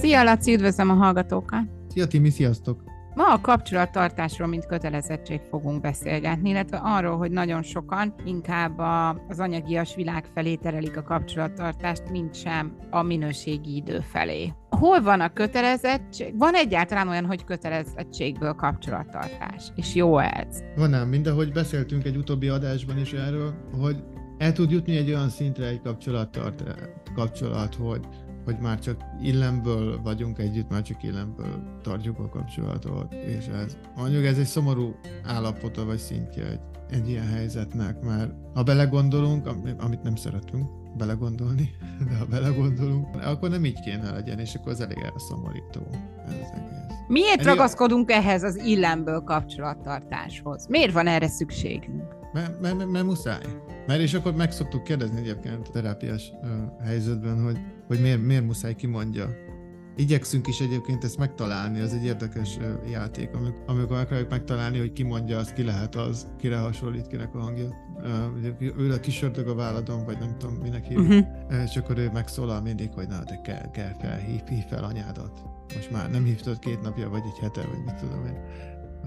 Szia, Laci, üdvözlöm a hallgatókat! Szia, Timi, sziasztok! Ma a kapcsolattartásról, mint kötelezettség fogunk beszélgetni, illetve arról, hogy nagyon sokan inkább az anyagias világ felé terelik a kapcsolattartást, mint sem a minőségi idő felé. Hol van a kötelezettség? Van egyáltalán olyan, hogy kötelezettségből kapcsolattartás? És jó ez? Van ám, mindahogy beszéltünk egy utóbbi adásban is erről, hogy el tud jutni egy olyan szintre egy kapcsolattart, kapcsolat, hogy hogy már csak illemből vagyunk együtt, már csak illemből tartjuk a kapcsolatot, és ez mondjuk ez egy szomorú állapota vagy szintje egy, egy ilyen helyzetnek, mert ha belegondolunk, amit nem szeretünk belegondolni, de ha belegondolunk, akkor nem így kéne legyen, és akkor az elég elszomorító ez az egész. Miért Egy ragaszkodunk ehhez az illemből kapcsolattartáshoz? Miért van erre szükségünk? Mert, mert, mert muszáj. Mert és akkor meg szoktuk kérdezni egyébként a terápiás helyzetben, hogy, hogy miért, miért muszáj kimondja. Igyekszünk is egyébként ezt megtalálni, az egy érdekes játék, amikor, akarjuk megtalálni, hogy ki mondja az, ki lehet az, kire hasonlít, kinek a hangja. Ő a kis ördög a váladon, vagy nem tudom, minek hívjuk. Uh-huh. Uh, és akkor ő megszólal mindig, hogy na, de kell, kell fel, hív, hív fel anyádat. Most már nem hívtad két napja, vagy egy hete, vagy mit tudom én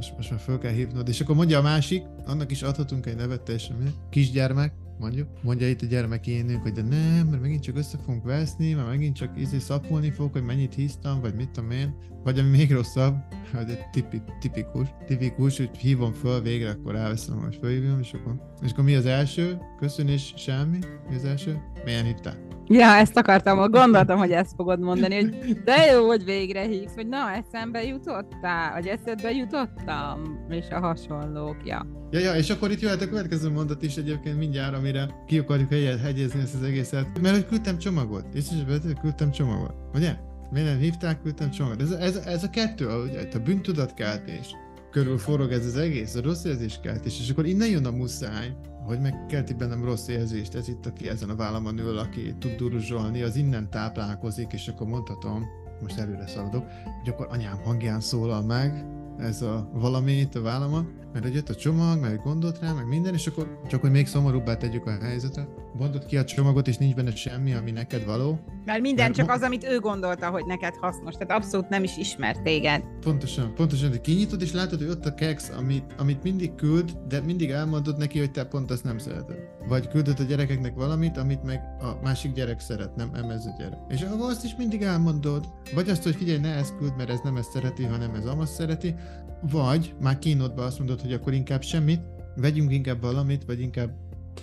most, most már föl kell hívnod, és akkor mondja a másik, annak is adhatunk egy nevet teljesen, kisgyermek, mondjuk, mondja itt a gyermekénünk, hogy de nem, mert megint csak össze fogunk veszni, mert megint csak izé szapulni fogok, hogy mennyit hisztam, vagy mit tudom én, vagy ami még rosszabb, hogy egy tipi, tipikus, tipikus, hogy hívom föl végre, akkor elveszem, hogy fölhívom, és akkor, és akkor mi az első? Köszönés, semmi? Mi az első? Milyen hittál? Ja, ezt akartam, gondoltam, hogy ezt fogod mondani, hogy de jó, hogy végre hívsz, hogy na, eszembe jutottál, vagy eszedbe jutottam, és a hasonlók, ja. Ja, ja, és akkor itt jöhet a következő mondat is egyébként mindjárt, amire ki akarjuk hegyezni ezt az egészet. Mert hogy küldtem csomagot, és is küldtem csomagot, ugye? Miért nem hívták, küldtem csomagot. Ez, ez, ez a kettő, ugye, a bűntudatkeltés körül forog ez az egész, a rossz érzéskeltés, és akkor innen jön a muszáj, hogy megkelti bennem rossz érzést, ez itt, aki ezen a vállamon ül, aki tud duruzsolni, az innen táplálkozik, és akkor mondhatom, most előre szaladok, hogy akkor anyám hangján szólal meg ez a valami itt a vállamon, mert hogy jött a csomag, meg gondolt rá, meg minden, és akkor csak hogy még szomorúbbá tegyük a helyzetet, bontott ki a csomagot, és nincs benne semmi, ami neked való. Mert minden mert csak ma... az, amit ő gondolta, hogy neked hasznos, tehát abszolút nem is ismert téged. Pontosan, pontosan, hogy kinyitod, és látod, hogy ott a keks, amit, amit mindig küld, de mindig elmondod neki, hogy te pont azt nem szereted. Vagy küldött a gyerekeknek valamit, amit meg a másik gyerek szeret, nem, nem ez a gyerek. És azt is mindig elmondod. Vagy azt, hogy figyelj, ne ezt küld, mert ez nem ezt szereti, hanem ez amaz szereti. Vagy már kínodba azt mondod, hogy akkor inkább semmit, vegyünk inkább valamit, vagy inkább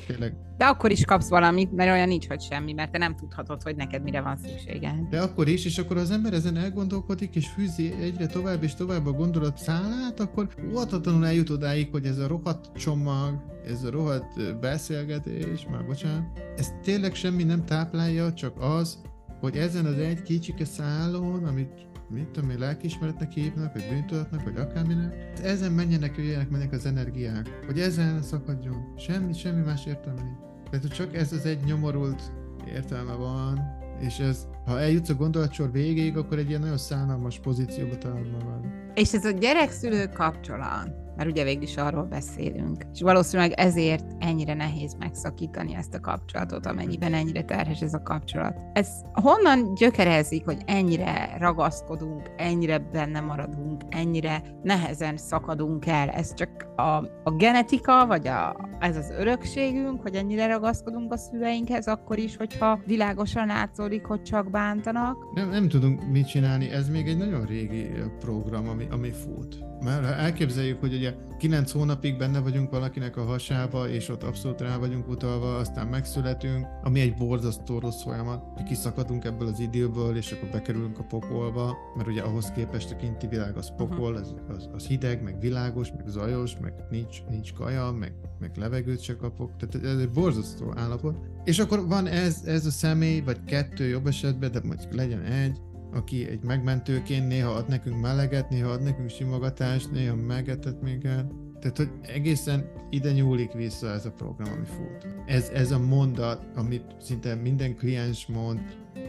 tényleg... De akkor is kapsz valamit, mert olyan nincs, hogy semmi, mert te nem tudhatod, hogy neked mire van szüksége. De akkor is, és akkor az ember ezen elgondolkodik, és fűzi egyre tovább és tovább a gondolat szállát, akkor óhatatlanul eljut odáig, hogy ez a rohadt csomag, ez a rohadt beszélgetés, már bocsánat, ez tényleg semmi nem táplálja, csak az, hogy ezen az egy kicsike szálon, amit mit tudom én, lelkiismeretnek hívnak, vagy bűntudatnak, vagy akárminek. Ezen menjenek, jöjjenek, menjenek az energiák, hogy ezen szakadjon. Semmi, semmi más értelme nincs. Tehát, hogy csak ez az egy nyomorult értelme van, és ez, ha eljutsz a gondolatsor végéig, akkor egy ilyen nagyon szánalmas pozícióba találod magad. És ez a gyerek-szülő kapcsolat, mert ugye végül is arról beszélünk. És valószínűleg ezért ennyire nehéz megszakítani ezt a kapcsolatot, amennyiben ennyire terhes ez a kapcsolat. Ez honnan gyökerezik, hogy ennyire ragaszkodunk, ennyire benne maradunk, ennyire nehezen szakadunk el? Ez csak a, a genetika, vagy a, ez az örökségünk, hogy ennyire ragaszkodunk a szüleinkhez, akkor is, hogyha világosan látszódik, hogy csak bántanak? Nem, nem tudunk mit csinálni, ez még egy nagyon régi program, ami, ami fut. Mert ha elképzeljük, hogy ugye 9 hónapig benne vagyunk valakinek a hasába, és ott abszolút rá vagyunk utalva, aztán megszületünk, ami egy borzasztó rossz folyamat, kiszakadunk ebből az időből, és akkor bekerülünk a pokolba, mert ugye ahhoz képest a kinti világ az pokol, az, az, az hideg, meg világos, meg zajos, meg nincs, nincs kaja, meg, meg levegőt se kapok, tehát ez egy borzasztó állapot. És akkor van ez, ez a személy, vagy kettő jobb esetben, de mondjuk legyen egy, aki egy megmentőként néha ad nekünk meleget, néha ad nekünk simogatást, néha megetet minket. Tehát, hogy egészen ide nyúlik vissza ez a program, ami fut. Ez, ez a mondat, amit szinte minden kliens mond,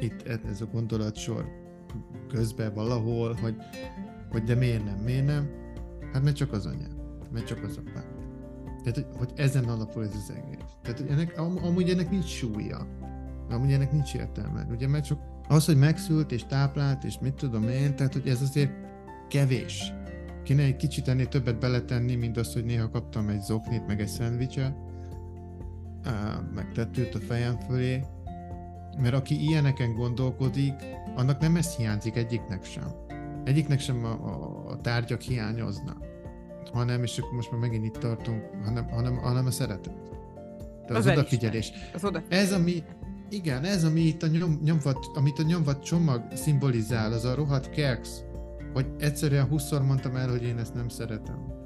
itt ez a gondolatsor közben valahol, hogy, hogy de miért nem, miért nem? Hát mert csak az anyám, mert csak az apám. Tehát, hogy, hogy ezen alapul ez az egész. Tehát, hogy ennek, am, amúgy ennek nincs súlya. Amúgy ennek nincs értelme. Ugye, mert csak Az, hogy megszült és táplált, és mit tudom én, tehát hogy ez azért kevés. Kéne egy kicsit ennél többet beletenni, mint az, hogy néha kaptam egy zoknit, meg egy szendvicset, meg tettőt a fejem fölé, mert aki ilyeneken gondolkodik, annak nem ez hiányzik egyiknek sem. Egyiknek sem a, a, a tárgyak hiányoznak, hanem, és akkor most már megint itt tartunk, hanem, hanem, hanem a szeretet. Tehát az, az odafigyelés. Az oda... Ez, ami, igen, ez, ami itt a nyom, nyomvat, amit a nyomvat csomag szimbolizál, az a rohadt keks, hogy egyszerűen húszszor mondtam el, hogy én ezt nem szeretem.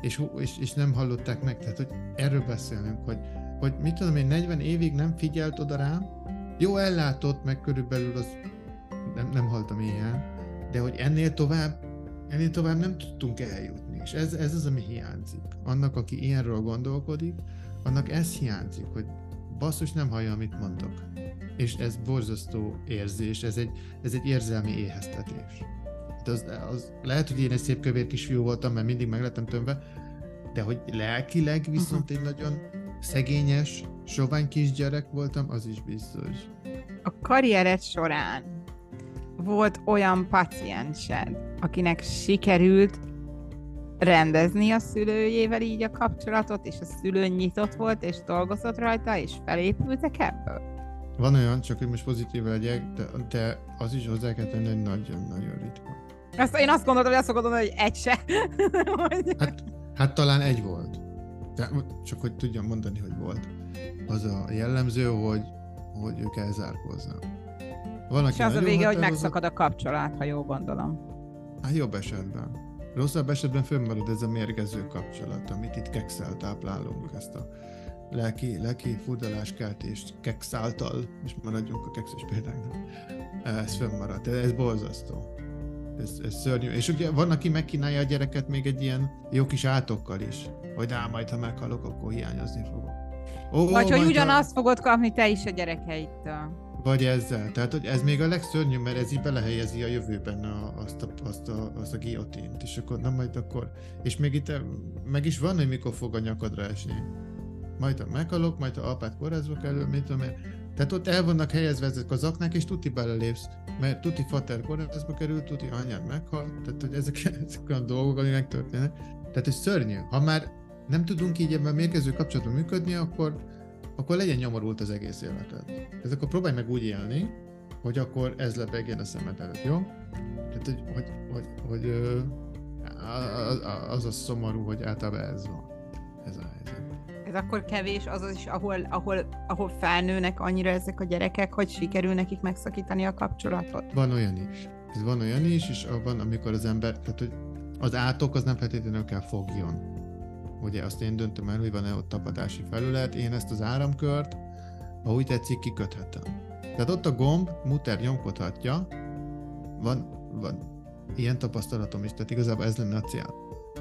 És, és, és nem hallották meg, tehát hogy erről beszélünk, hogy, hogy mit tudom én, 40 évig nem figyelt oda rám, jó ellátott, meg körülbelül az nem, nem haltam ilyen, de hogy ennél tovább, ennél tovább nem tudtunk eljutni, és ez, ez az, ami hiányzik. Annak, aki ilyenről gondolkodik, annak ez hiányzik, hogy basszus nem hallja, amit mondok. És ez borzasztó érzés, ez egy, ez egy érzelmi éheztetés. De az, az, lehet, hogy én egy szép kövér kisfiú voltam, mert mindig meg lettem tömve, de hogy lelkileg viszont uh-huh. egy nagyon szegényes, sovány kisgyerek voltam, az is biztos. A karriered során volt olyan paciensed, akinek sikerült rendezni a szülőjével így a kapcsolatot, és a szülő nyitott volt, és dolgozott rajta, és felépültek ebből? Van olyan, csak hogy most pozitív legyek, de, de az is hozzá kell tenni, hogy nagyon-nagyon ritka. Ezt, én azt gondoltam, hogy azt gondolom, hogy egy se. hát, hát talán egy volt. De, csak hogy tudjam mondani, hogy volt. Az a jellemző, hogy, hogy ők elzárkóznak. Van, és az a vége, hogy megszakad a kapcsolat, ha jól gondolom. Hát jobb esetben. Rosszabb esetben fönnmarad ez a mérgező kapcsolat, amit itt kekszel táplálunk, ezt a lelki, lelki furdaláskeltést keksz által, és maradjunk a kekszes példáknak. Ez fönnmarad, ez borzasztó. Ez, ez szörnyű. És ugye van, aki megkínálja a gyereket még egy ilyen jó kis átokkal is, hogy á, majd ha meghalok, akkor hiányozni fogok. Ó, Vagy hogy ugyanazt a... fogod kapni te is a gyerekeittől. Vagy ezzel. Tehát, hogy ez még a legszörnyűbb, mert ez így belehelyezi a jövőben a, azt, a, azt, a, azt a guillotint, és akkor nem majd akkor... És még itt meg is van, hogy mikor fog a nyakadra esni. Majd ha meghalok, majd ha apát kórházba kerül, mit tudom én. Tehát ott el vannak helyezve ezek az aknák, és tuti belelépsz. Mert tuti fater kórházba kerül, tuti anyád meghal. Tehát, hogy ezek, ezek olyan dolgok, ami megtörténnek. Tehát, ez szörnyű. Ha már nem tudunk így ebben a mérkező kapcsolatban működni, akkor akkor legyen nyomorult az egész életed. Ez akkor próbálj meg úgy élni, hogy akkor ez lebegjen a szemed előtt, jó? Tehát, hogy, hogy, hogy, hogy az a szomorú, hogy általában ez van. Ez a helyzet. Ez akkor kevés az, az is, ahol, ahol, ahol felnőnek annyira ezek a gyerekek, hogy sikerül nekik megszakítani a kapcsolatot? Van olyan is. Ez van olyan is, és van, amikor az ember, tehát hogy az átok az nem feltétlenül kell fogjon ugye azt én döntöm el, hogy van-e ott tapadási felület, én ezt az áramkört, ha úgy tetszik, kiköthetem. Tehát ott a gomb muter nyomkodhatja, van, van ilyen tapasztalatom is, tehát igazából ez lenne a cél.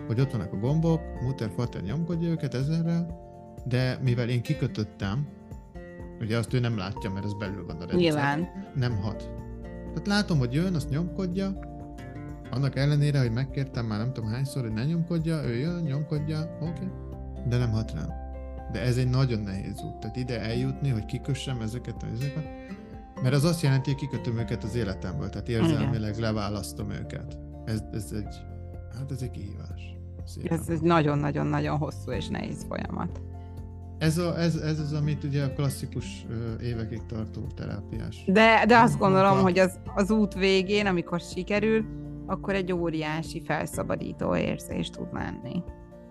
Hogy ott vannak a gombok, muter, fater nyomkodja őket ezerrel, de mivel én kikötöttem, ugye azt ő nem látja, mert az belül van a rendszer. Nyilván. Nem hat. Tehát látom, hogy jön, azt nyomkodja, annak ellenére, hogy megkértem már nem tudom hányszor, hogy ne nyomkodja, ő jön, nyomkodja, oké, okay. de nem hat rám. De ez egy nagyon nehéz út. Tehát ide eljutni, hogy kikössem ezeket a ezeket, mert az azt jelenti, hogy kikötöm őket az életemből, tehát érzelmileg leválasztom őket. Ez, ez egy, hát ez egy kihívás. Szépen. Ez egy nagyon-nagyon-nagyon hosszú és nehéz folyamat. Ez, a, ez, ez az, amit ugye a klasszikus évekig tartó terápiás. De, de azt gondolom, hogy az, az út végén, amikor sikerül, akkor egy óriási felszabadító érzés tud lenni.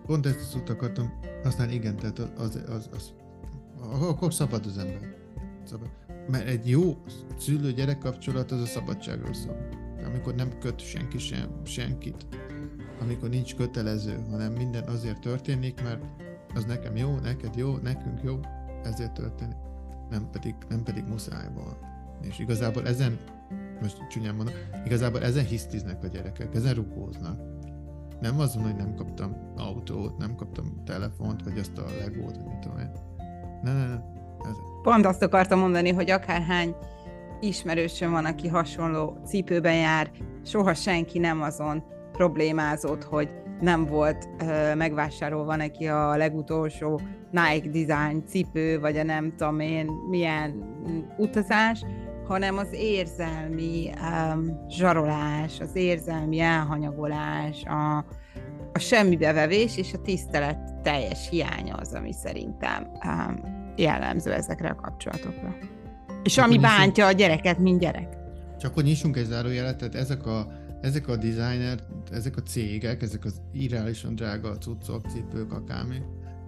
Pont ezt az akartam használni, igen, tehát az, az, az, az akkor szabad az ember. Szabad. Mert egy jó szülő-gyerek kapcsolat az a szabadságról szól. Amikor nem köt senki sem, senkit, amikor nincs kötelező, hanem minden azért történik, mert az nekem jó, neked jó, nekünk jó, ezért történik. Nem pedig, nem pedig muszájból. És igazából ezen most csúnyán mondom, igazából ezen hisztiznek a gyerekek, ezen rugóznak. Nem azon, hogy nem kaptam autót, nem kaptam telefont, vagy azt a legót, vagy mit tudom én. Ne, ne, ne. Ez... Pont azt akartam mondani, hogy akárhány ismerősöm van, aki hasonló cipőben jár, soha senki nem azon problémázott, hogy nem volt uh, megvásárolva neki a legutolsó Nike design cipő, vagy a nem tudom én milyen utazás, hanem az érzelmi um, zsarolás, az érzelmi elhanyagolás, a, a semmibevevés és a tisztelet teljes hiánya az, ami szerintem um, jellemző ezekre a kapcsolatokra. És Csak ami bántja a gyereket, mint gyerek. Csak hogy nyissunk egy zárójelet, tehát ezek a, ezek a designer, ezek a cégek, ezek az irreálisan drága cuccok, cipők, akármi,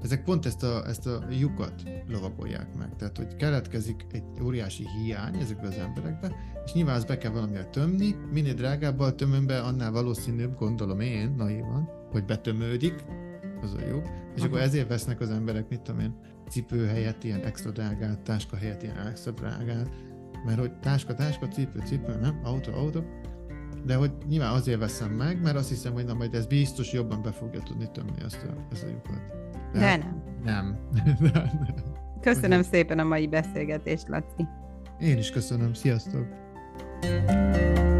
ezek pont ezt a, ezt a lyukat lovagolják meg. Tehát, hogy keletkezik egy óriási hiány ezekbe az emberekbe, és nyilván azt be kell valamivel tömni, minél drágábbal tömöm be, annál valószínűbb, gondolom én, naivan, hogy betömődik, az a jó. És Aha. akkor ezért vesznek az emberek, mit tudom én, cipő helyett ilyen extra drágát, táska helyett ilyen extra drágát, mert hogy táska, táska, cipő, cipő, nem? Autó, autó. De hogy nyilván azért veszem meg, mert azt hiszem, hogy na majd ez biztos jobban be fogja tudni tömni azt a, ezt a lyukat. De, De nem. Nem. De, nem. Köszönöm Ugye? szépen a mai beszélgetést, Laci. Én is köszönöm. Sziasztok! thank you